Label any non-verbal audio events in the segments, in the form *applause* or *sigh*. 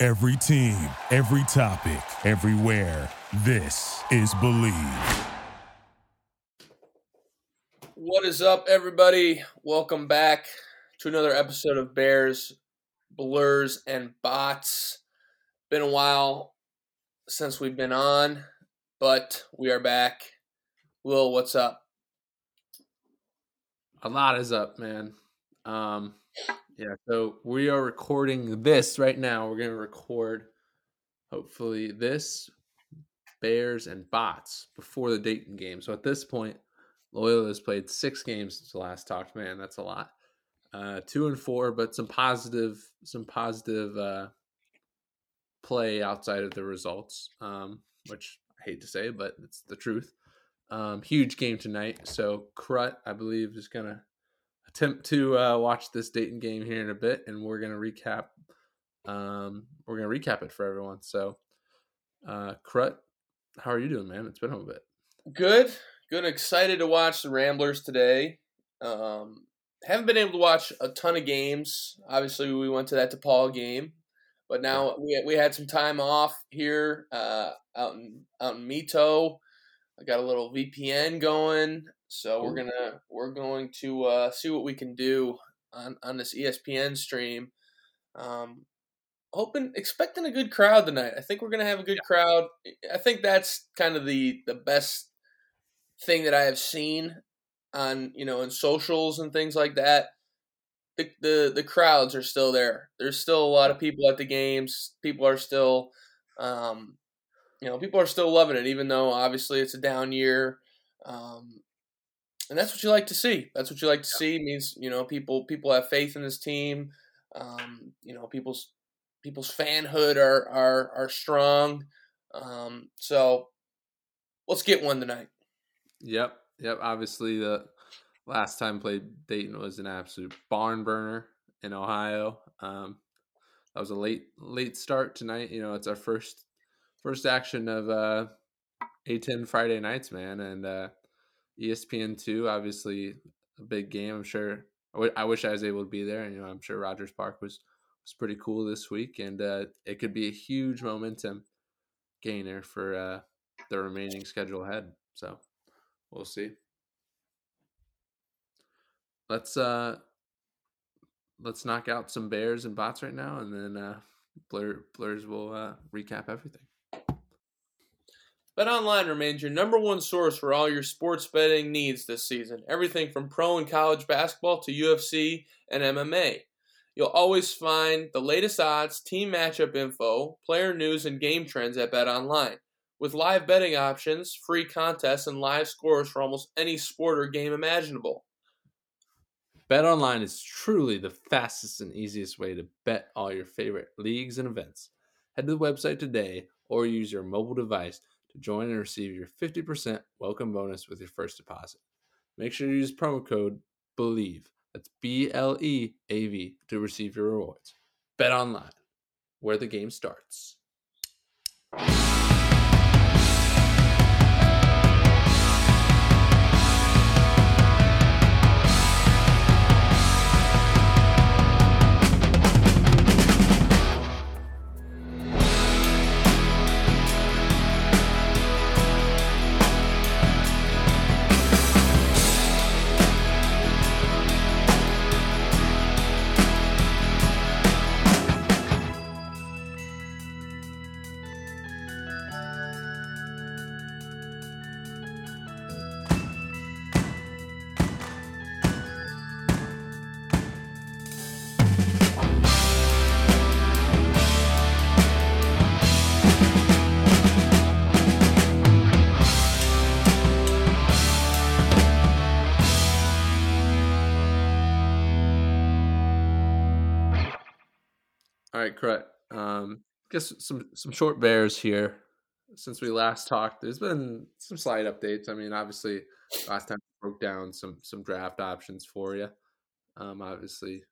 Every team, every topic, everywhere. This is Bleav. What is up, everybody? Welcome back to another episode of Bears, Blurs, and Bots. Been a while since we've been on, but we are back. Will, what's up? A lot is up, man. Um, yeah, so we are recording this right now. We're going to record, hopefully, this Bears and Bots before the Dayton game. So at this point, Loyola has played six games since the last talked. Man, that's a lot. Uh, two and four, but some positive, some positive uh, play outside of the results, um, which I hate to say, but it's the truth. Um, huge game tonight. So Crut, I believe, is gonna attempt to uh, watch this Dayton game here in a bit, and we're gonna recap. Um, we're gonna recap it for everyone. So, uh, Crut, how are you doing, man? It's been a bit. Good, good. Excited to watch the Ramblers today. Um, haven't been able to watch a ton of games. Obviously, we went to that DePaul game, but now we we had some time off here uh, out in out in Mito. I got a little VPN going, so we're gonna we're going to uh, see what we can do on on this ESPN stream. Um, hoping expecting a good crowd tonight. I think we're gonna have a good crowd. I think that's kind of the the best thing that I have seen on you know in socials and things like that. The, the the crowds are still there. There's still a lot of people at the games. People are still, um, you know, people are still loving it, even though obviously it's a down year. Um, and that's what you like to see. That's what you like to see. It means you know people people have faith in this team. Um, you know people's people's fanhood are are are strong. Um, so let's get one tonight. Yep, yep. Obviously, the last time played Dayton was an absolute barn burner in Ohio. Um, that was a late late start tonight. You know, it's our first first action of uh, A10 Friday nights, man, and uh, ESPN two. Obviously, a big game. I'm sure. I, w- I wish I was able to be there. And, you know, I'm sure Rogers Park was was pretty cool this week, and uh, it could be a huge momentum gainer for uh, the remaining schedule ahead. So we'll see. Let's uh let's knock out some bears and bots right now, and then uh, Blur Blurs will uh, recap everything. BetOnline remains your number one source for all your sports betting needs this season. Everything from pro and college basketball to UFC and MMA. You'll always find the latest odds, team matchup info, player news, and game trends at BetOnline. With live betting options, free contests, and live scores for almost any sport or game imaginable. BetOnline is truly the fastest and easiest way to bet all your favorite leagues and events. Head to the website today or use your mobile device join and receive your 50% welcome bonus with your first deposit. Make sure to use promo code BLEAV, that's B L E A V, to receive your rewards. Bet online, where the game starts. Correct. Um, guess some some short bears here since we last talked. There's been some slight updates. I mean, obviously, last time we broke down some some draft options for you. Um, obviously,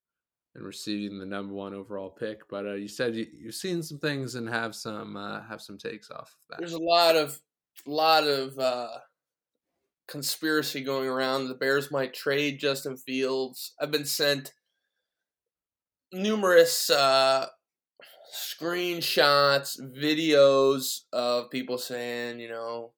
and receiving the number one overall pick. But uh, you said you, you've seen some things and have some uh, have some takes off of that. There's a lot of lot of uh, conspiracy going around. The Bears might trade Justin Fields. I've been sent numerous uh, screenshots, videos of people saying, you know,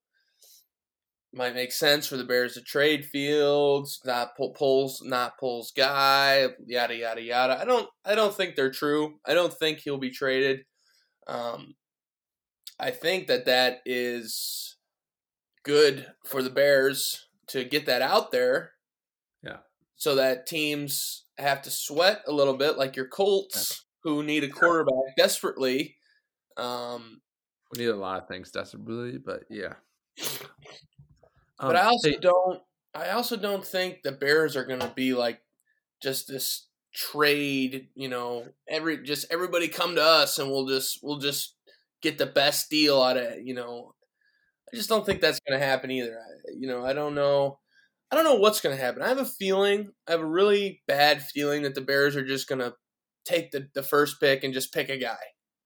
might make sense for the Bears to trade Fields, not pull, pulls, not pulls guy, yada yada yada. I don't, I don't think they're true. I don't think he'll be traded. Um, I think that that is good for the Bears to get that out there. Yeah. So that teams have to sweat a little bit, like your Colts, who need a quarterback desperately. Um, we need a lot of things desperately, but yeah. Um, but I also hey, don't. I also don't think the Bears are going to be like just this trade. You know, every just everybody come to us and we'll just we'll just get the best deal out of you know. I just don't think that's going to happen either. I, you know, I don't know. I don't know what's going to happen. I have a feeling. I have a really bad feeling that the Bears are just going to take the, the first pick and just pick a guy.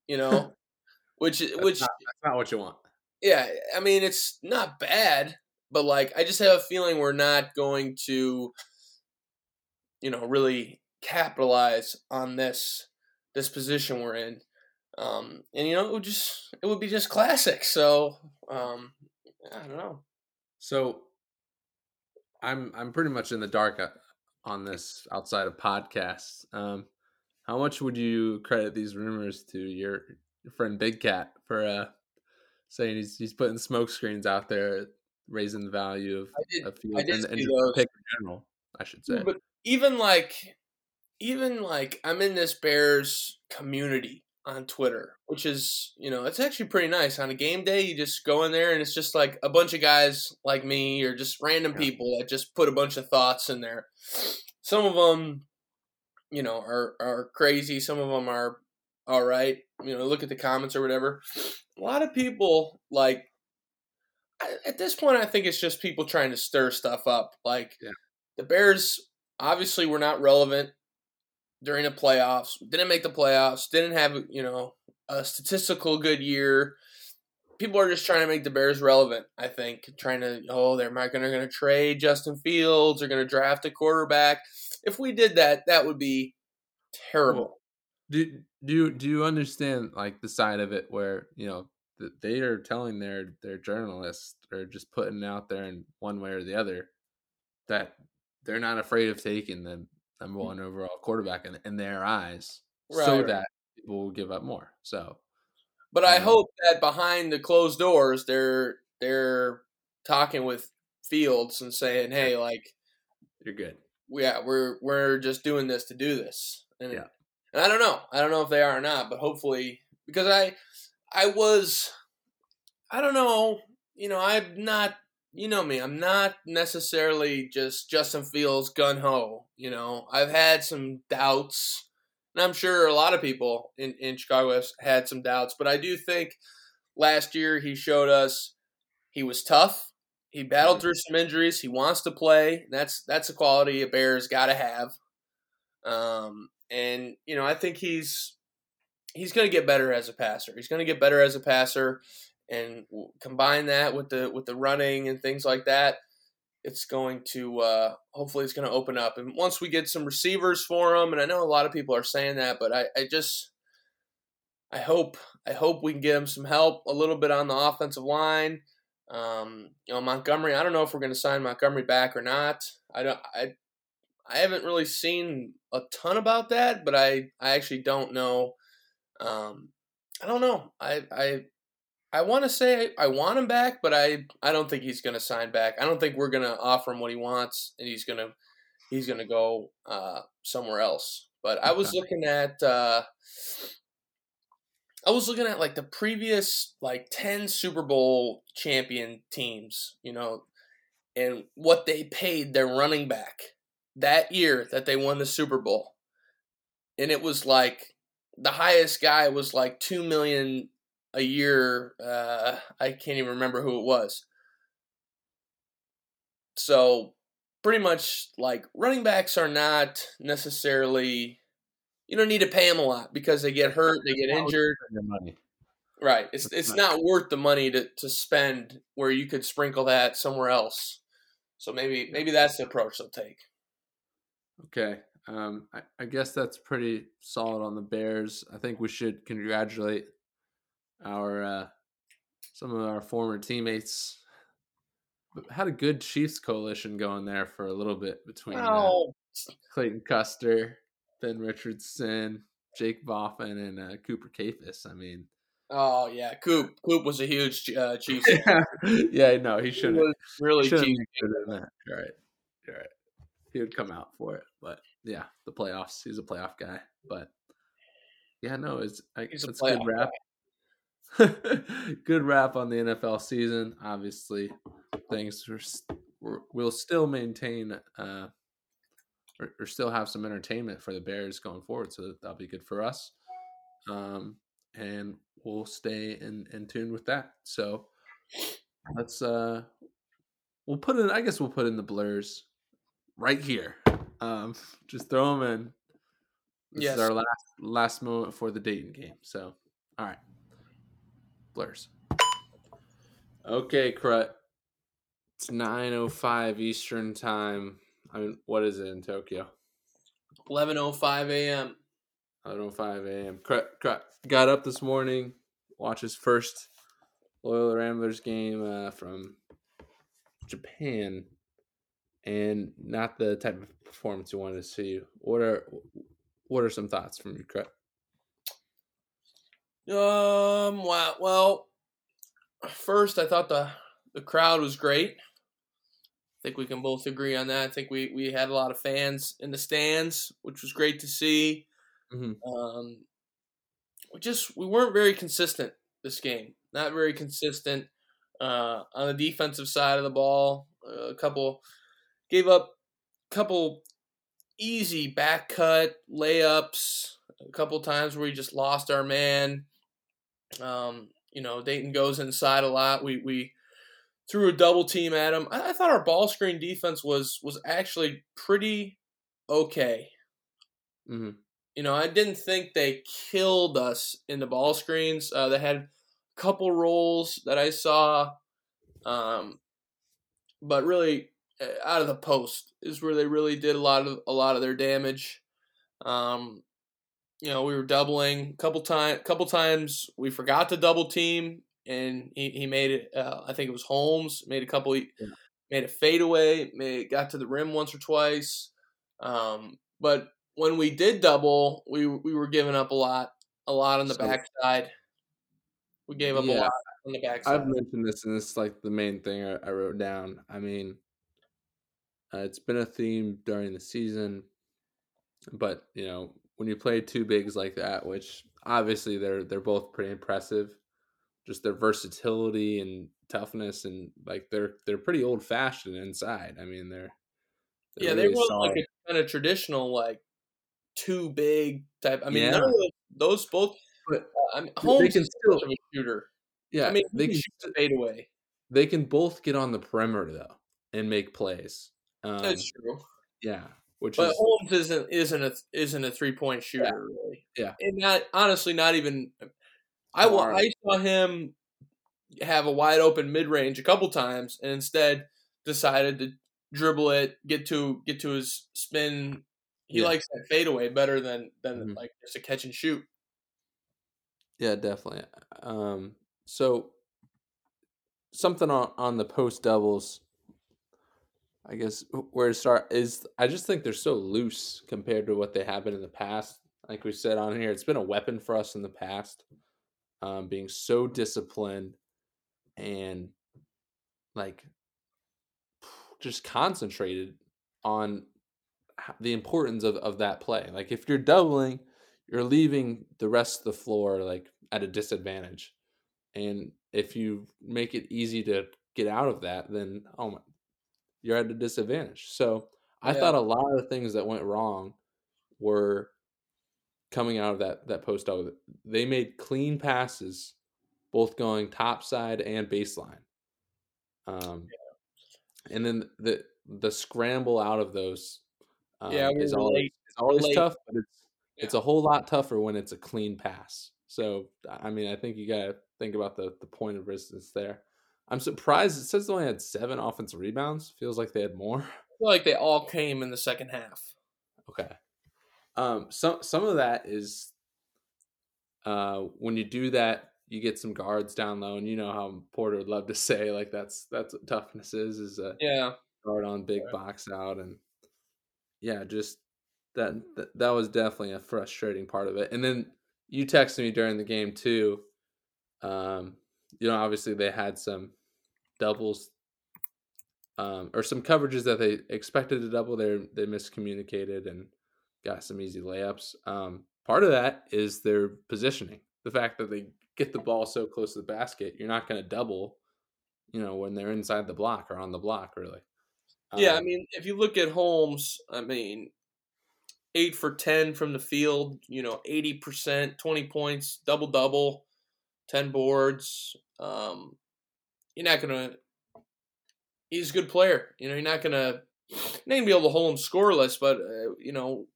You know, *laughs* which which not, that's not what you want. Yeah, I mean it's not bad but like I just have a feeling we're not going to you know really capitalize on this this position we're in um and you know it would just it would be just classic so um i don't know so i'm i'm pretty much in the dark uh, on this outside of podcasts um how much would you credit these rumors to your, your friend big cat for uh saying he's he's putting smoke screens out there raising the value of, did, of fields and, and pick in general, I should say. But even like, even like, I'm in this Bears community on Twitter, which is, you know, it's actually pretty nice. On a game day, you just go in there and it's just like a bunch of guys like me or just random people that just put a bunch of thoughts in there. Some of them, you know, are are crazy. Some of them are all right. You know, look at the comments or whatever. A lot of people like at this point, I think it's just people trying to stir stuff up. Like yeah. the Bears obviously were not relevant during the playoffs. Didn't make the playoffs. Didn't have you know a statistical good year. People are just trying to make the Bears relevant. I think trying to oh they're not going to going to trade Justin Fields. They're going to draft a quarterback. If we did that, that would be terrible. Do do you do you understand like the side of it where you know they are telling their their journalists or just putting out there in one way or the other that they're not afraid of taking the number mm. one overall quarterback in, in their eyes right, so right. that people will give up more so but i um, hope that behind the closed doors they're they're talking with fields and saying hey like you're good yeah we're we're just doing this to do this and, yeah. and i don't know i don't know if they are or not but hopefully because i I was, I don't know, you know, I'm not, you know me, I'm not necessarily just Justin Fields gun ho. You know, I've had some doubts, and I'm sure a lot of people in, in Chicago have had some doubts, but I do think last year he showed us he was tough. He battled through some injuries. He wants to play. That's that's a quality a Bears got to have. Um, and you know, I think he's he's going to get better as a passer. He's going to get better as a passer, and combine that with the with the running and things like that. It's going to uh, hopefully it's going to open up. And once we get some receivers for him, and I know a lot of people are saying that, but I, I just I hope I hope we can get him some help a little bit on the offensive line. Um, you know Montgomery. I don't know if we're going to sign Montgomery back or not. I don't. I I haven't really seen a ton about that, but I I actually don't know um, I don't know. I I I want to say I want him back, but I I don't think he's going to sign back. I don't think we're going to offer him what he wants, and he's going to he's going to go uh, somewhere else. But I was looking at uh, I was looking at like the previous like ten Super Bowl champion teams, you know, and what they paid their running back that year that they won the Super Bowl, and it was like the highest guy was like two million a year. Uh, I can't even remember who it was. So pretty much like running backs are not necessarily you don't need to pay them a lot because they get hurt, they get injured. Right. It's it's not worth the money to, to spend where you could sprinkle that somewhere else. So maybe maybe that's the approach they'll take. Okay. Um, I, I guess that's pretty solid on the Bears. I think we should congratulate our uh, some of our former teammates. Had a good Chiefs coalition going there for a little bit between uh, Clayton Custer, Ben Richardson, Jake Boffin, and uh, Cooper Kaifes. I mean, oh yeah, Coop. Coop was a huge uh, Chiefs. *laughs* yeah, no, he should have really shouldn't Chiefs. have done that. You're right. You're right. He would come out for it, but yeah, the playoffs. He's a playoff guy, but yeah, no, it's I, He's a it's good playoff wrap. *laughs* good wrap on the NFL season. Obviously, things are, s- we're, we'll still maintain uh, or, or still have some entertainment for the Bears going forward, so that'll be good for us. Um, and we'll stay in, in tune with that. So let's uh, we'll put in. I guess we'll put in the blurs right here. Um, *laughs* just throw them in. This Yes. is our last last moment for the Dayton game. So, all right, blurs. Okay, Crut. It's nine oh five Eastern time. I mean, what is it in Tokyo? Eleven oh five a.m. Eleven oh five a.m. Crut, Crut got up this morning, watched his first Loyola Ramblers game uh, from Japan, and not the type of performance you wanted to see. What are what are some thoughts from you, Crut? Um. Wow. Well, first I thought the the crowd was great. I think we can both agree on that. I think we we had a lot of fans in the stands, which was great to see. Mhm. Um, we just we weren't very consistent this game. Not very consistent uh, on the defensive side of the ball. Uh, a couple gave up a couple easy back cut layups. A couple times where we just lost our man. Um, you know, Dayton goes inside a lot. We we threw a double team at him. I, I thought our ball screen defense was was actually pretty okay. Mm-hmm. You know, I didn't think they killed us in the ball screens. Uh, they had a couple rolls that I saw, um, but really uh, out of the post is where they really did a lot of a lot of their damage. Um, you know, we were doubling a couple times. Couple times we forgot to double team, and he, he made it. Uh, I think it was Holmes made a couple. Made a fadeaway. Made got to the rim once or twice. Um, but when we did double, we we were giving up a lot, a lot on the So- backside. We gave up a lot on the backside. I've mentioned this, and this is like the main thing I, I wrote down. I mean, uh, it's been a theme during the season, but you know, when you play two bigs like that, which obviously they're they're both pretty impressive, just their versatility and toughness, and like they're they're pretty old fashioned inside. I mean, they're, they're yeah, they really weren't solid. like a kind of traditional like too big type. I mean, Yeah. none of those, those both. But I mean, they Holmes can is still- a shooter. yeah, I mean, they can can shoot the fadeaway. they can both get on the perimeter though and make plays. Um, That's true. yeah, which But is Holmes isn't isn't a isn't a three point shooter really. Yeah. and not honestly not even. I. I saw him have a wide open mid range a couple times, and instead decided to dribble it, get to get to his spin. He Yeah. likes that fadeaway better than than Mhm. like just a catch and shoot. Yeah, definitely. Um, so something on, on the post doubles, I guess where to start is I just think they're so loose compared to what they have been in the past. Like we said on here, it's been a weapon for us in the past, um, being so disciplined and like just concentrated on the importance of, of that play. Like if you're doubling, you're leaving the rest of the floor like at a disadvantage. And if you make it easy to get out of that, then oh my, you're at a disadvantage. So I Yeah. thought a lot of the things that went wrong were coming out of that that post up. They made clean passes, both going top side and baseline. Um, and then the the scramble out of those, um, Yeah, is always, is always tough, but it's it's a whole lot tougher when it's a clean pass. So I mean, I think you gotta think about the the point of resistance there. I'm surprised it says they only had seven offensive rebounds. Feels like they had more. I feel like they all came in the second half. Okay. Um, some some of that is uh, when you do that, you get some guards down low, and you know how Porter would love to *laughs* say like that's that's what toughness is is a Yeah. guard on big Right. box out, and yeah, just that, that that was definitely a frustrating part of it. And then you texted me during the game too. Um, you know, obviously they had some doubles um, or some coverages that they expected to double. They they miscommunicated and got some easy layups. Um, part of that is their positioning. The fact that they get the ball so close to the basket, you're not going to double. You know, when they're inside the block or on the block, really. Yeah, I Um, mean, if you look at Holmes, I mean, eight for ten from the field, you know, eighty percent, twenty points, double double, ten boards. Um, you're not gonna. He's a good player. You know, you're not gonna. Not gonna be able to hold him scoreless, but uh, you know,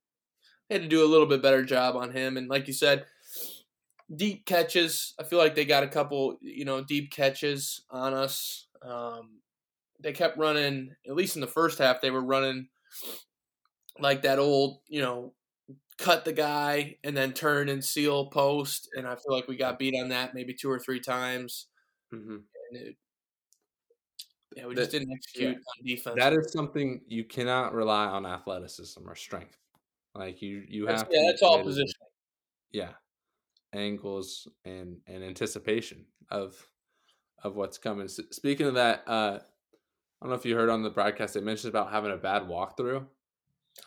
had to do a little bit better job on him. And like you said, deep catches. I feel like they got a couple, you know, deep catches on us. Um, they kept running. At least in the first half, they were running like that old, you know, cut the guy and then turn and seal post. And I feel like we got beat on that maybe two or three times. mhm. And it, yeah, we That- just didn't execute on defense. That is something you cannot rely on athleticism or strength. Like you, you That's- have. to yeah, be that's all position. Yeah, angles and and anticipation of of what's coming. S- Speaking of that, uh, I don't know if you heard on the broadcast they mentioned about having a bad walkthrough.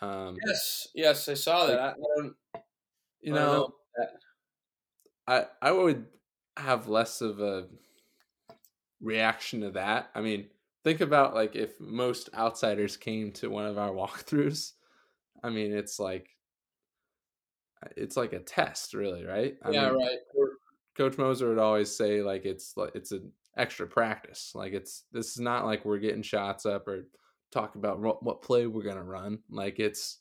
Um, Yes, yes, I saw that. I, you I don't know, I I would have less of a reaction to that. I mean, think about like if most outsiders came to one of our *laughs* walkthroughs. I mean, it's like it's like a test, really, right? I yeah, mean, right. Coach Moser would always say like it's like it's an extra practice. Like it's this is not like we're getting shots up or talk about what, what play we're gonna run. Like it's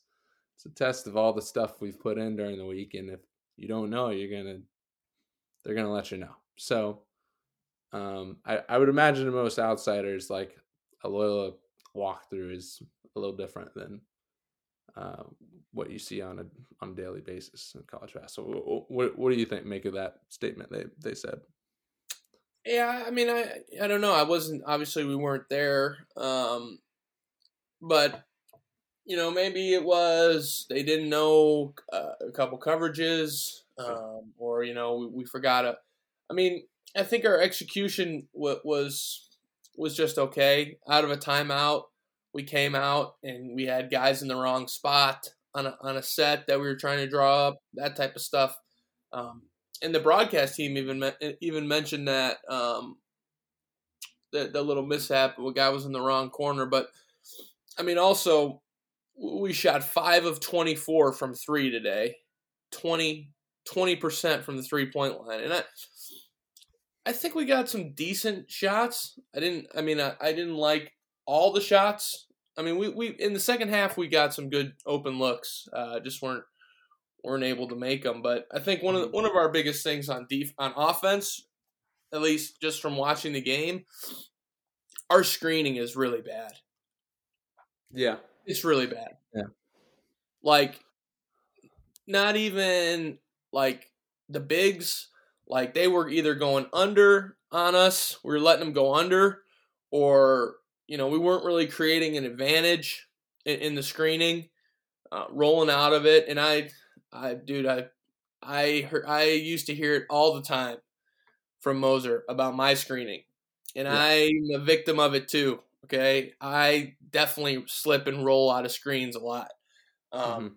it's a test of all the stuff we've put in during the week, and if you don't know, you're gonna they're gonna let you know. So um, I I would imagine to most outsiders like a Loyola walkthrough is a little different than uh, what you see on a on a daily basis in college basketball. So what what do you think? Make of that statement they they said. Yeah, I mean, I I don't know. I wasn't obviously we weren't there, um, but you know maybe it was they didn't know uh, a couple coverages, um, or you know we, we forgot a. I mean, I think our execution w- was was just okay. Out of a timeout, we came out and we had guys in the wrong spot on a, on a set that we were trying to draw up, that type of stuff. Um, and the broadcast team even even mentioned that um, the the little mishap, a guy was in the wrong corner. But I mean, also we shot five of twenty four from three today, 20 percent from the three point line, and I I think we got some decent shots. I didn't. I mean, I, I didn't like all the shots. I mean, we, we in the second half we got some good open looks. Uh, just weren't weren't able to make them. But I think one of the, one of our biggest things on def, on offense, at least just from watching the game, our screening is really bad. Yeah. It's really bad. Yeah. Like, not even like the bigs. Like they were either going under on us, we were letting them go under, or you know we weren't really creating an advantage in, in the screening, uh, rolling out of it. And I, I, dude, I, I heard, I used to hear it all the time from Moser about my screening, and Yeah. I'm a victim of it too. Okay, I definitely slip and roll out of screens a lot. Um, Mhm.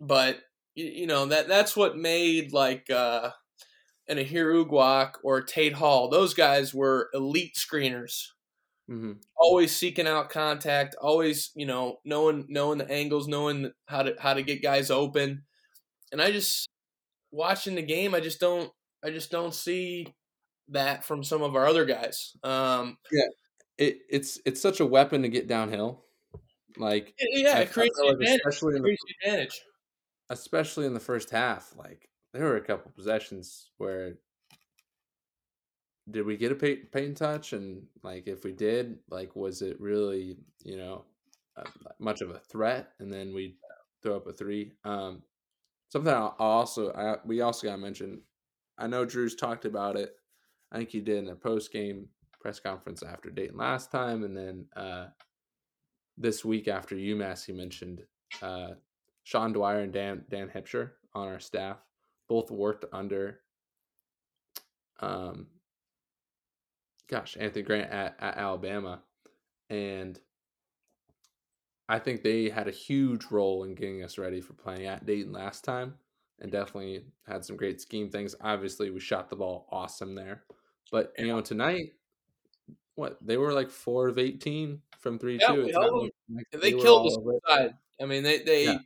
but you, you know that that's what made like uh an Aher Uguak or Tate Hall. Those guys were elite screeners, Mhm. always seeking out contact, always you know knowing knowing the angles, knowing how to how to get guys open. And I just watching the game, I just don't I just don't see that from some of our other guys. Um, It, it's it's such a weapon to get downhill. Like yeah, it creates like especially in the advantage. especially in the first half, like there were a couple possessions where did we get a paint, touch and like if we did, like was it really, you know, much of a threat and then we throw up a 3. Um something I also I, we also got to mention I know Drew's talked about it. I think he did in a post game press conference after Dayton last time and then uh this week after UMass he mentioned uh Sean Dwyer and Dan Dan Hipsher on our staff both worked under um gosh Anthony Grant at, at Alabama and I think they had a huge role in getting us ready for playing at Dayton last time and definitely had some great scheme things. Obviously we shot the ball awesome there. But you know tonight what they were like 4 of 18 from 3 Yeah, 2. we held them. like- like They were killed us inside. I mean, they they Yeah.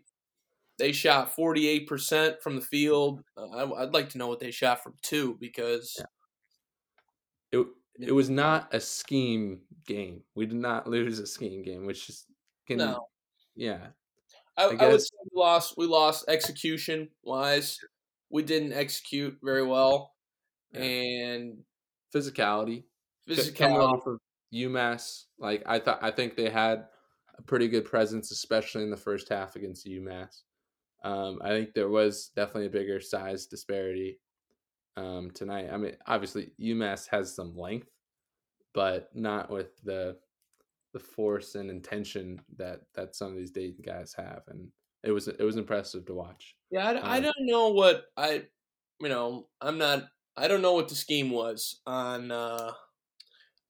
they shot forty eight percent from the field. Uh, I, I'd like to know what they shot from two because it it was not a scheme game. We did not lose a scheme game, which is can no, yeah. I, I I, would say we lost. We lost execution wise. We didn't execute very well, Yeah. and Physicality. C- coming physicality. off of UMass, like I thought I think they had a pretty good presence, especially in the first half against UMass. Um, I think there was definitely a bigger size disparity um, tonight. I mean, obviously UMass has some length, but not with the the force and intention that that some of these Dayton guys have, and it was it was impressive to watch. Yeah, I, I Um, don't know what I, you know, I'm not. I don't know what the scheme was on uh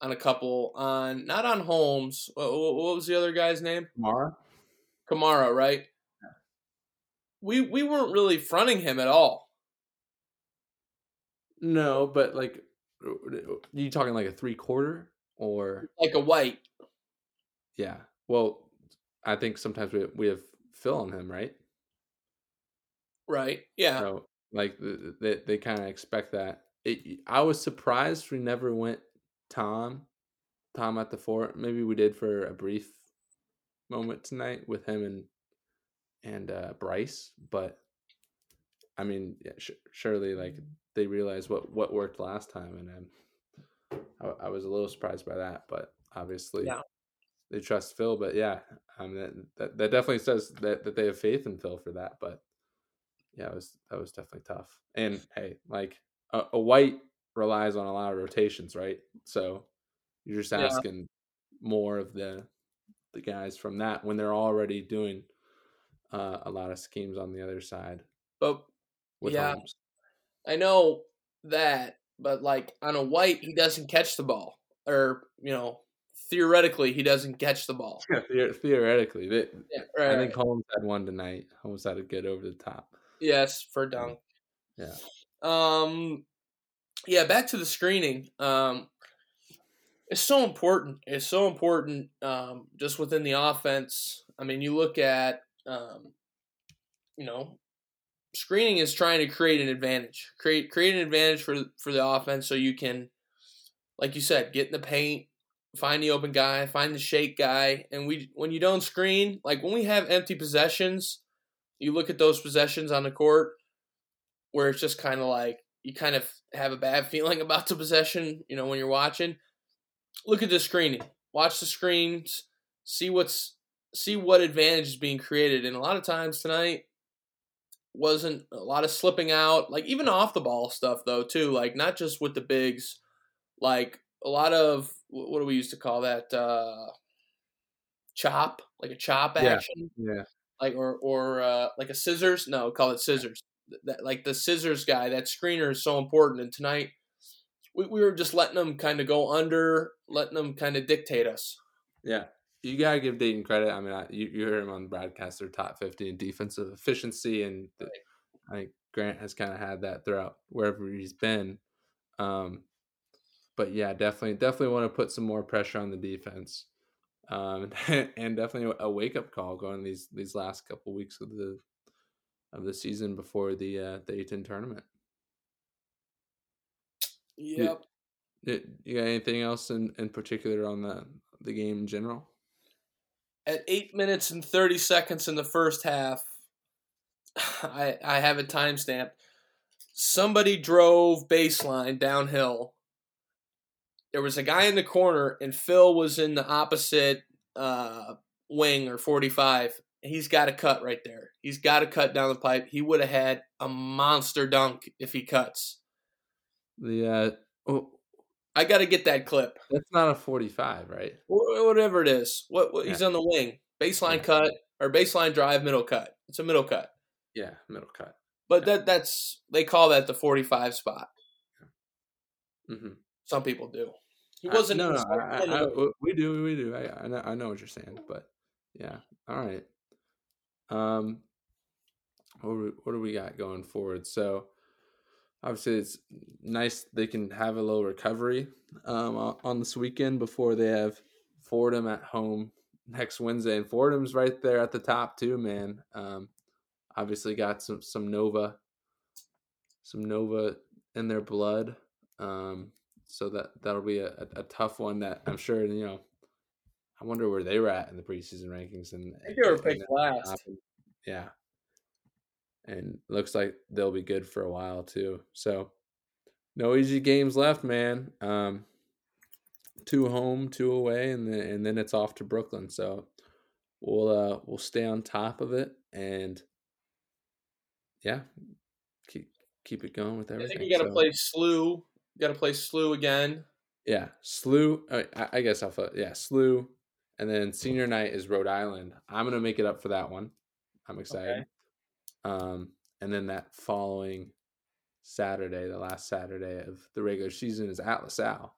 on a couple on not on Holmes. What, what was the other guy's name? Camara. Camara, right? We we weren't really fronting him at all. No, but like, you talking like a three quarter or Like a white. yeah? Well, I think sometimes we we have Phil on him, right? Right. Yeah. So like th- th- they they kind of expect that. It, I was surprised we never went Tom, Tom at the four. Maybe we did for a brief moment tonight with him and and uh, Bryce, but I mean, yeah, sh- surely like they realized what what worked last time, and um, I, I was a little surprised by that. But obviously, Yeah. they trust Phil. But yeah, I mean that, that that definitely says that that they have faith in Phil for that. But yeah, it was that was definitely tough. And hey, like a, a white relies on a lot of rotations, right? So you're just Yeah. asking more of the the guys from that when they're already doing uh, a lot of schemes on the other side But with Yeah. Holmes. I know that, but like on a white, he doesn't catch the ball, or you know, theoretically, he doesn't catch the ball. *laughs* Yeah, the- theoretically, they, Yeah, right. I think Holmes had one tonight. Holmes had a good over the top. Yes, for dunk. Yeah. Um yeah, back to the screening. Um it's so important. It's so important um just within the offense. I mean, you look at um you know, screening is trying to create an advantage. Create create an advantage for for the offense so you can like you said, get in the paint, find the open guy, find the shake guy, and we when you don't screen, like when we have empty possessions, you look at those possessions on the court where it's just kind of like you kind of have a bad *laughs* feeling about the possession, you know, when you're watching. Look at the screening. Watch the screens, see what's see what advantage is being created. And a lot of times tonight wasn't a lot of slipping out, like even off the ball stuff though too, like not just with the bigs, like a lot of what do we used to call that uh chop, like a chop Yeah. action Yeah. like or or uh, like a scissors. No, call it scissors. That like the scissors guy. That screener is so important. And tonight, we, we were just letting them kind of go under, letting them kind of dictate us. Yeah. You gotta give Dayton credit. I mean, I, you, you heard him on the broadcast. They're top fifty in defensive efficiency, and the, I think Grant has kind of had that throughout wherever he's been. Um, but yeah, definitely, definitely want to put some more pressure on the defense, um, *laughs* and definitely a wake up call going these these last couple weeks of the of the season before the uh, the A10 tournament. Yep. You, you got anything else in, in particular on the the game in general? At eight minutes and thirty seconds in the first half, *sighs* I I have it timestamped. Somebody drove baseline downhill. There was a guy in the corner, and Phil was in the opposite uh, wing or forty-five. He's got a cut right there. He's got to cut down the pipe. He would have had a monster dunk if he cuts. The uh, I got to get that clip. that's not a 45, right? Whatever it is. What, what he's on the wing. Baseline Yeah. cut or baseline drive, middle cut. It's a middle cut. Yeah, middle cut. But that that's they call that the 45 spot. Mm-hmm. Some people do. He wasn't no, no. I, I, I- *laughs* we do, we do. I, I know, I know what you're saying, but yeah. All right. Um, what do we, what do we got going forward? So obviously, it's nice they can have a little recovery um on, this weekend before they have Fordham at home next Wednesday, and Fordham's right there at the top too, man. Um, obviously got some some Nova, some Nova in their blood. Um, so that that'll be a, a, a tough one that I'm sure you know. I wonder where they were at in the preseason rankings, and I think they were picked last. Yeah, and looks like they'll be good for a while too. So, no easy games left, man. Um, two home, two away, and then and then it's off to Brooklyn. So, we'll uh we'll stay on top of it, and yeah, keep keep it going with everything. I think you got to So- play Slew. Got to play Slew again. yeah, Slew. uh, I, I guess I'll. put- Yeah, Slew, and then senior night is Rhode Island. I'm gonna make it up for that one. I'm excited. Um, and then that following Saturday, the last Saturday of the regular season, is at LaSalle,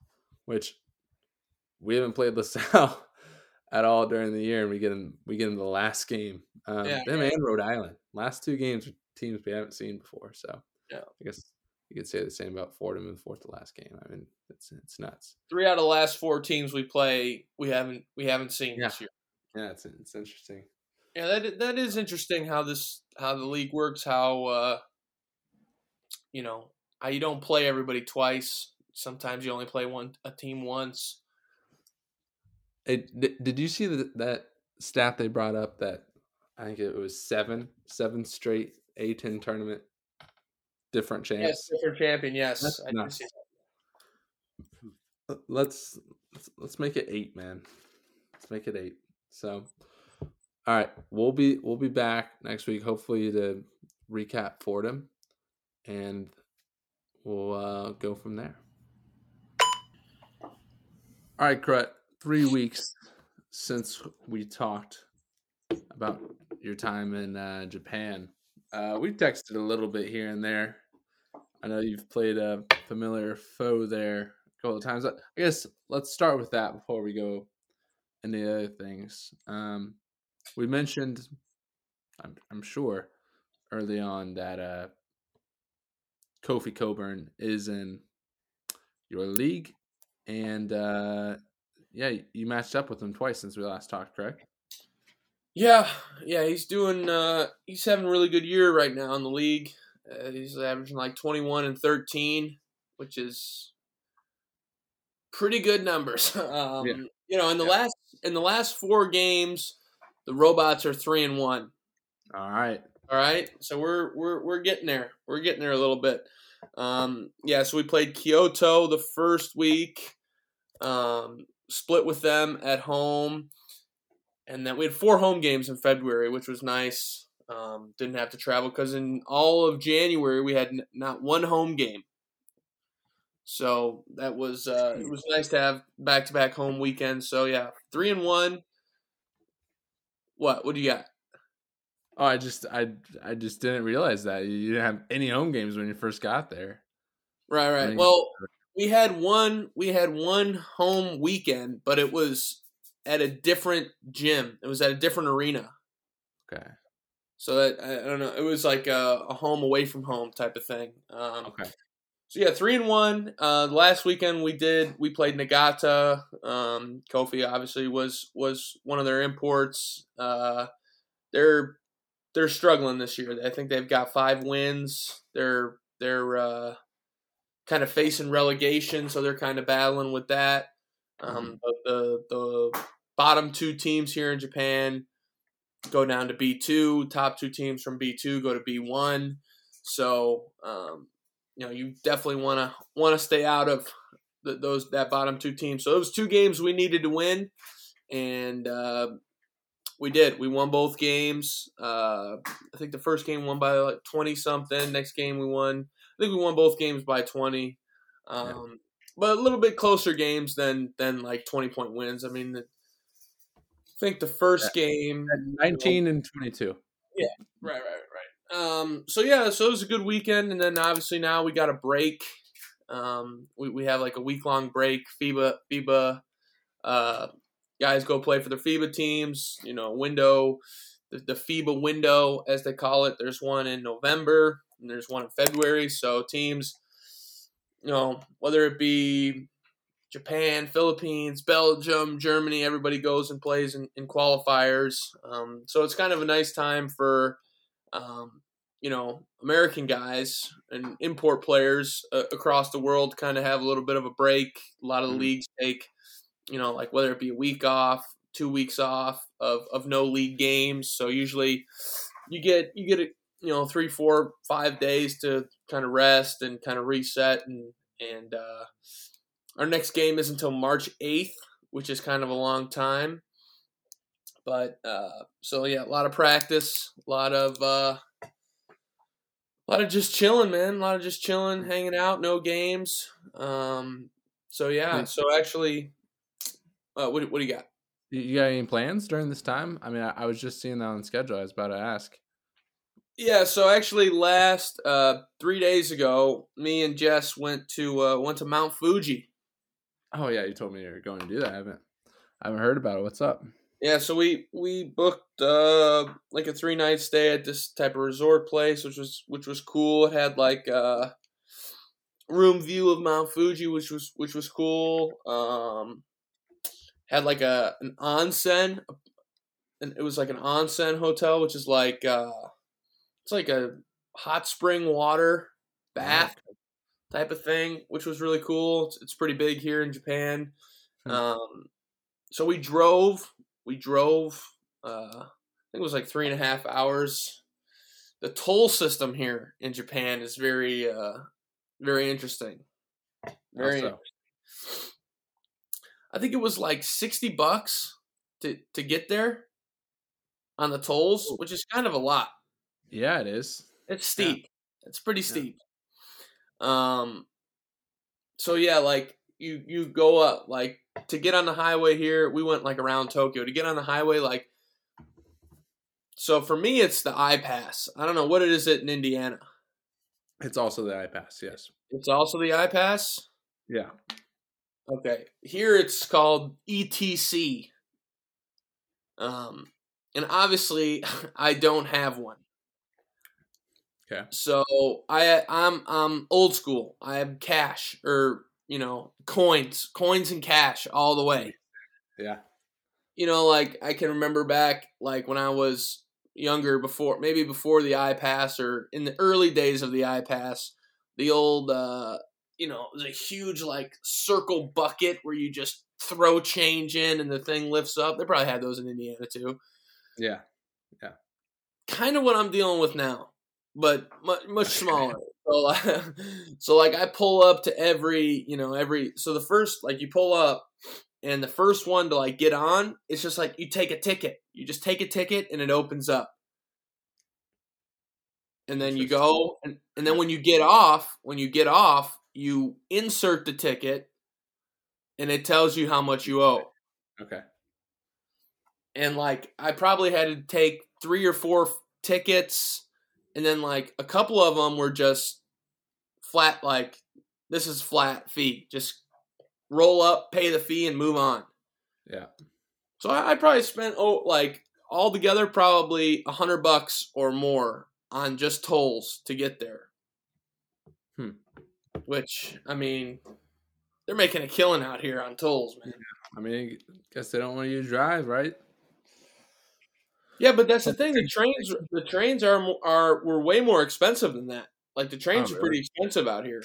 which we haven't played *laughs* LaSalle at all during the year, and we get in we get in the last game. Um, Yeah, them and Rhode Island, last two games are teams we haven't seen before. So Yeah. I guess you could say the same about Fordham in the fourth to last game. I mean, it's it's nuts. Three out of the last four teams we play, we haven't we haven't seen this year. Yeah, it's it's interesting. Yeah, that that is interesting how this how the league works. How uh, you know how you don't play everybody twice. Sometimes you only play one a team once. Did, you see the, that stat they brought up that I think it was seven seven straight A10 tournament different champs. Yes, different champion. Yes, That's I did nuts. see that. Let's let's let's make it eight, man. Let's make it eight. So, all right, we'll be we'll be back next week, hopefully to recap Fordham, and we'll uh, go from there. All right, Crut. Three weeks since we talked about your time in uh, Japan. Uh, we texted a little bit here and there. I know you've played a familiar foe there a couple of times. I guess let's start with that before we go into the other things. Um, we mentioned, I'm, I'm sure, early on that uh, Kofi Cockburn is in your league, and uh, yeah, you matched up with him twice since we last talked, correct? Yeah, yeah, he's doing. Uh, he's having a really good year right now in the league. Uh, he's averaging like twenty one and thirteen, which is pretty good numbers. *laughs* um, Yeah. You know, in the Yeah. last in the last four games, the robots are three and one. All right. All right, so we're we're we're getting there. We're getting there a little bit. Um, yeah, so we played Kyoto the first week, um, split with them at home, and then we had four home games in February, which was nice. Um, didn't have to travel because in all of January we had n- not one home game. So that was uh, it was nice to have back to back home weekends. So yeah, three and one. What? What do you got? Oh, I just I I just didn't realize that you didn't have any home games when you first got there. Right, right. Well, we had one we had one home weekend, but it was at a different gym. It was at a different arena. Okay. So that I, I don't know. It was like a, a home away from home type of thing. Um, Okay. So yeah, three and one. Uh, last weekend we did we played Niigata. Um, Kofi obviously was was one of their imports. Uh, they're they're struggling this year. I think they've got five wins. They're they're uh, kind of facing relegation, so they're kind of battling with that. Um, the, the the bottom two teams here in Japan go down to B two. Top two teams from B two go to B one. So um, you know you definitely want to want to stay out of the, those that bottom two teams. So those two games we needed to win, and uh, we did. We won both games. Uh, I think the first game won by like twenty something. Next game we won. I think we won both games by twenty. Um, yeah. But a little bit closer games than than like twenty point wins. I mean, I think the first yeah. game nineteen you know, and twenty two. Yeah, right, right. Um, so yeah, so it was a good weekend, and then obviously now we got a break. Um, we, we have like a week long break. FIBA FIBA uh, guys go play for their FIBA teams. You know, window, the, the FIBA window, as they call it. There's one in November and there's one in February. So teams, you know, whether it be Japan, Philippines, Belgium, Germany, everybody goes and plays in, in qualifiers. Um, so it's kind of a nice time for, um, you know, American guys and import players uh, across the world kind of have a little bit of a break. A lot of the mm-hmm. leagues take you know, like whether it be a week off, two weeks off of, of no league games. So usually you get you get a you know three, four, five days to kind of rest and kind of reset and and uh, our next game is until March eighth, which is kind of a long time. But uh, so yeah, a lot of practice, a lot of uh, a lot of just chilling, man. A lot of just chilling, hanging out, no games. Um, so yeah, so actually uh, what, what do you got? You got any plans during this time? I mean, I, I, was just seeing that on schedule. I was about to ask. Yeah, so actually, last uh, three days ago, me and Jess went to uh, went to Mount Fuji. Oh yeah, you told me you were going to do that. I haven't I haven't heard about it. What's up? Yeah, so we we booked uh, like a three night stay at this type of resort place, which was which was cool. It had like a uh, room view of Mount Fuji, which was which was cool. Um, had like a an onsen, and it was like an onsen hotel, which is like uh, it's like a hot spring water bath type of thing, which was really cool. It's, it's pretty big here in Japan. Hmm. Um, so we drove. We drove. Uh, I think it was like three and a half hours. The toll system here in Japan is very, uh, very interesting. Very. Also. I think it was like 60 bucks to, to get there on the tolls, which is kind of a lot. Yeah, it is. It's steep. Yeah. It's pretty steep. Yeah. Um so yeah, like you you go up like to get on the highway here, we went like around Tokyo to get on the highway like so for me it's the I-Pass. I don't know what it is it in Indiana. It's also the I-Pass, yes. It's also the I-Pass? Yeah. Okay. Here it's called ETC. Um, and obviously *laughs* I don't have one. Okay. So I I'm I'm old school. I have cash or you know coins, coins and cash all the way. Yeah. You know, like I can remember back like when I was younger, before maybe before the I-Pass or in the early days of the I-Pass, the old uh, you know, it was a huge like circle bucket where you just throw change in and the thing lifts up. They probably had those in Indiana too. Yeah. Yeah. Kind of what I'm dealing with now, but much, much smaller. so, like, *laughs* so like I pull up to every, you know, every so the first like you pull up and the first one to like get on, it's just like you take a ticket. You just take a ticket and it opens up and then you go and, and then when you get off when you get off you insert the ticket and it tells you how much you owe. Okay. And like I probably had to take 3 or 4 tickets and then like a couple of them were just flat like this is flat fee. Just roll up, pay the fee and move on. Yeah. So I, I probably spent oh like altogether probably a hundred bucks or more on just tolls to get there. Hmm. Which I mean, they're making a killing out here on tolls, man. I mean, guess they don't want you to drive, right? Yeah, but that's the thing. The trains, the trains are are were way more expensive than that. Like the trains Oh, are pretty expensive out here.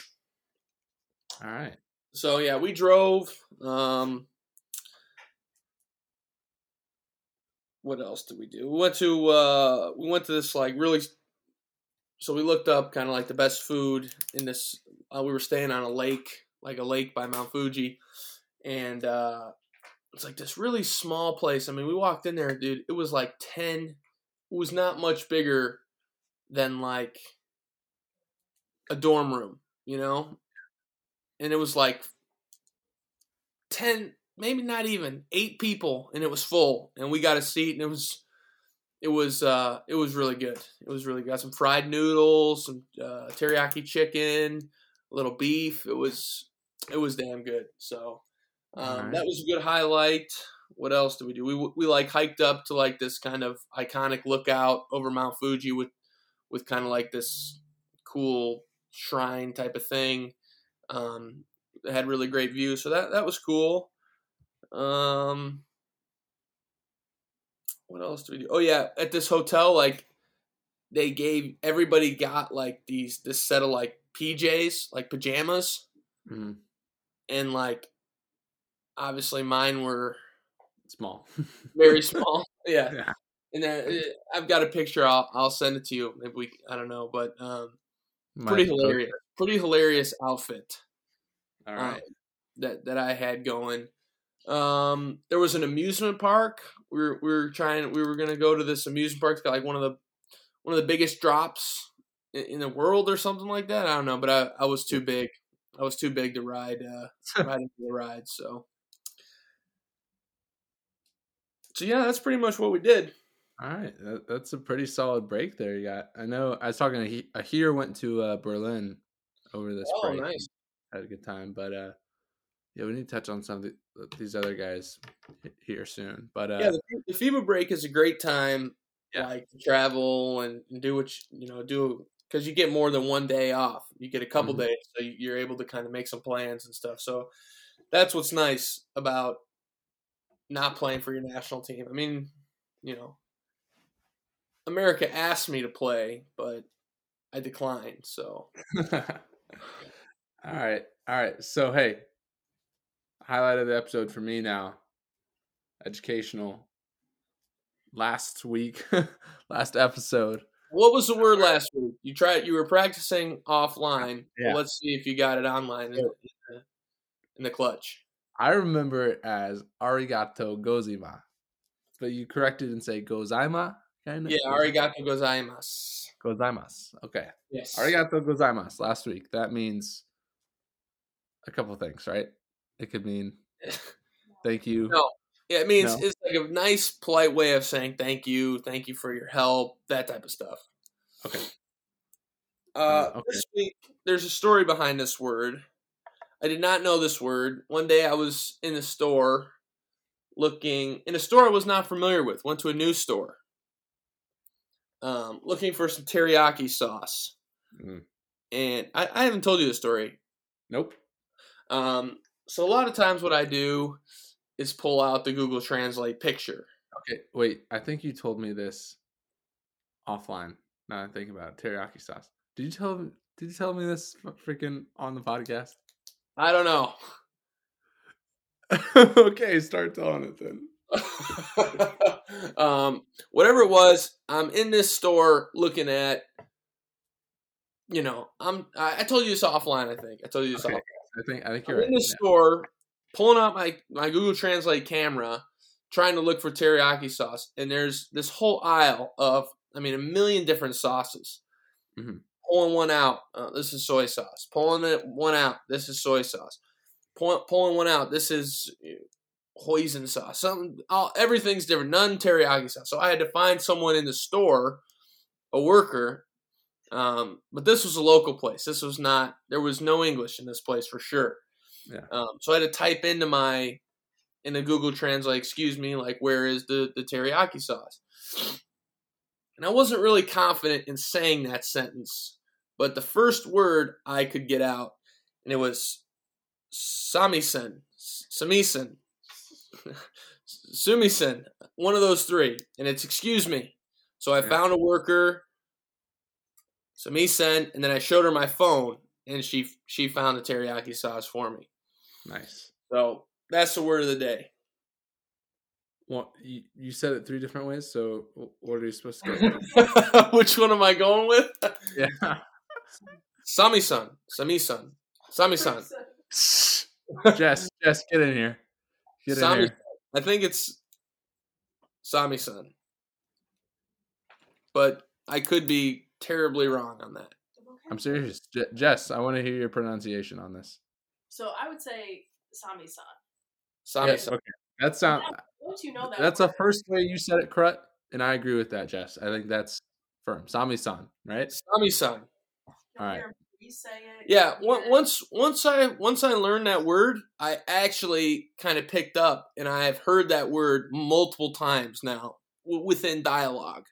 All right. So yeah, we drove. Um, what else did we do? We went to uh, we went to this like really. So we looked up kind of like the best food in this. Uh, we were staying on a lake, like a lake by Mount Fuji, and uh, it's like this really small place. I mean, we walked in there, dude. It was like ten. It was not much bigger than like a dorm room, you know, and it was like 10 maybe not even eight people and it was full and we got a seat and it was it was uh it was really good it was really got some fried noodles some uh, teriyaki chicken a little beef it was it was damn good so um, Alright. that was a good highlight what else did we do we we like hiked up to like this kind of iconic lookout over mount fuji with with kind of like this cool shrine type of thing um it had really great views, so that that was cool. Um, what else do we do? Oh yeah, at this hotel, like they gave everybody got like these this set of like PJs, like pajamas, Mhm. and like obviously mine were Small. very *laughs* small. yeah, Yeah. and then, uh, I've got a picture. I'll I'll send it to you. Maybe we I don't know, but um, pretty to- hilarious. Pretty hilarious outfit. All right. um, that that I had going. Um, there was an amusement park. We were we were trying. We were gonna go to this amusement park. It's got like one of the one of the biggest drops in, in the world or something like that. I don't know, but I, I was too big. I was too big to ride uh, ride into the ride. So so yeah, that's pretty much what we did. All right, that, that's a pretty solid break there. You got. I know. I was talking to he, Aher went to uh, Berlin over this Oh, break. nice. Had a good time, but uh, yeah, we need to touch on some of the, these other guys here soon. But uh, yeah, the, the FIBA break is a great time, Yeah. like to travel and, and do what you, you know do because you get more than one day off. You get a couple Mhm. days, so you're able to kind of make some plans and stuff. So that's what's nice about not playing for your national team. I mean, you know, America asked me to play, but I declined. So *laughs* all right, all right. So hey, highlight of the episode for me now. Educational. Last week, *laughs* last episode. what was the word last week? You tried. You were practicing offline. Well, Yeah. let's see if you got it online in, in the, in the clutch. I remember it as arigato gozima, but you corrected and say gozaima. Kind of. Yeah, arigato gozaimasu. gozaimasu. Okay, Yes. arigato gozaimasu. Last week that means a couple things, right? It could mean *laughs* thank you. No. Yeah, it means No. it's like a nice, polite way of saying thank you, thank you for your help, that type of stuff. Okay. Uh, Uh, okay. This week, there's a story behind this word. I did not know this word. One day I was in a store looking, in a store I was not familiar with, went to a new store, um, looking for some teriyaki sauce. Mm. And I, I haven't told you the story. Nope. Um, so a lot of times what I do is pull out the Google Translate picture. Okay, wait. I think you told me this offline. Now that I think about it, teriyaki sauce. Did you tell? Did you tell me this freaking on the podcast? I don't know. *laughs* okay, start telling it then. *laughs* um, whatever it was, I'm in this store looking at. You know, I'm. I, I told you this offline. I think I told you this Okay, offline. I think I think I'm you're right. in the yeah. store, pulling out my my Google Translate camera, trying to look for teriyaki sauce, and there's this whole aisle of, I mean, a million different sauces. Mhm. Pulling one out, uh, this is soy sauce. Pulling it one out, this is soy sauce. Pull, pulling one out, this is uh, hoisin sauce. Something, all, everything's different. None teriyaki sauce. So I had to find someone in the store, a worker. Um, but this was a local place. This was not. There was no English in this place for sure. Yeah. Um, so I had to type into my in the Google Translate, excuse me, like where is the the teriyaki sauce? And I wasn't really confident in saying that sentence, but the first word I could get out, and it was samisen, samisen, Sumisen, one of those three, and it's excuse me. So I Yeah. found a worker, Sumisen, and then I showed her my phone, and she she found the teriyaki sauce for me. Nice. So that's the word of the day. Well, you, you said it three different ways. So what are you supposed to go? *laughs* Which one am I going with? yeah. Sami-san, Sami-san, Sami-san. *laughs* Jess, Jess, get in here. Get in Sami. here. I think it's Sami-san, but I could be terribly wrong on that. I'm serious. Je- Jess, I want to hear your pronunciation on this. So I would say Sami-san. Sami-san. okay. That sound. Don't you know that? That's word? the first way you said it, Crut, and I agree with that, Jess. I think that's firm. Sami-san, right? Sami-san. You'll Alright. hear me say it. Yeah, you'll on- hear- once once I once I learned that word, I actually kind of picked up, and I've heard that word multiple times now w- within dialogue.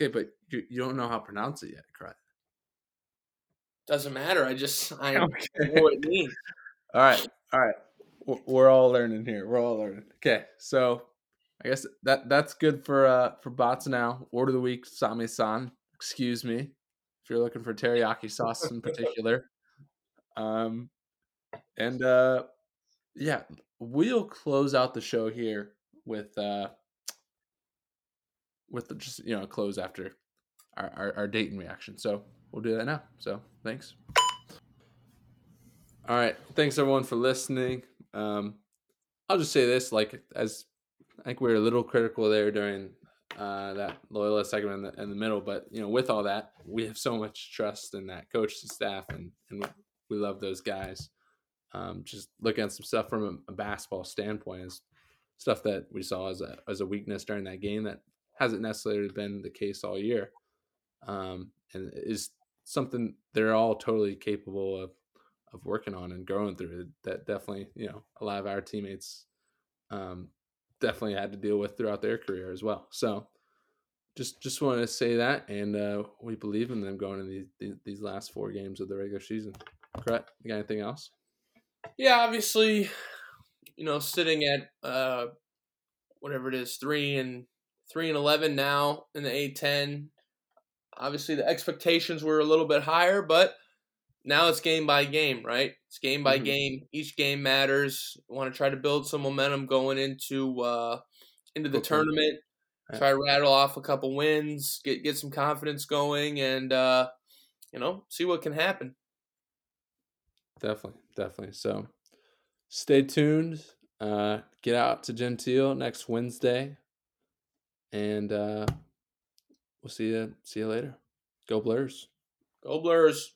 Okay, but you, you don't know how to pronounce it yet, correct? Doesn't matter. I just *laughs* I know what it means. All right, all right. We're all learning here. We're all learning. Okay, so I guess that that's good for uh for bots now. Order of the week, Sami-san. Excuse me, if you're looking for teriyaki sauce in *laughs* particular. Um, and uh, yeah, we'll close out the show here with uh with the, just you know close after our, our our Dayton reaction. So we'll do that now. So thanks. All right. Thanks everyone for listening. Um, I'll just say this, like as I think we were a little critical there during uh, that Loyola segment in the, in the middle, but you know, with all that, we have so much trust in that coach and staff, and and we, we love those guys. Um, just looking at some stuff from a, a basketball standpoint is stuff that we saw as a as a weakness during that game that hasn't necessarily been the case all year, um, and is something they're all totally capable of of working on and growing through. That definitely you know a lot of our teammates um, definitely had to deal with throughout their career as well. So just just want to say that and uh, we believe in them going in these, these last four games of the regular season. Correct? You got anything else? Yeah, obviously, you know, sitting at uh whatever it is, three and three and eleven now in the A ten. Obviously the expectations were a little bit higher, but now it's game by game, right? It's game by Mhm. game. Each game matters. Want to try to build some momentum going into uh into the Brooklyn. tournament. Yeah. Try to rattle off a couple wins, get get some confidence going and uh you know, see what can happen. definitely definitely so stay tuned uh get out to gentile next wednesday and uh we'll see you see you later go blurs Go Blurs.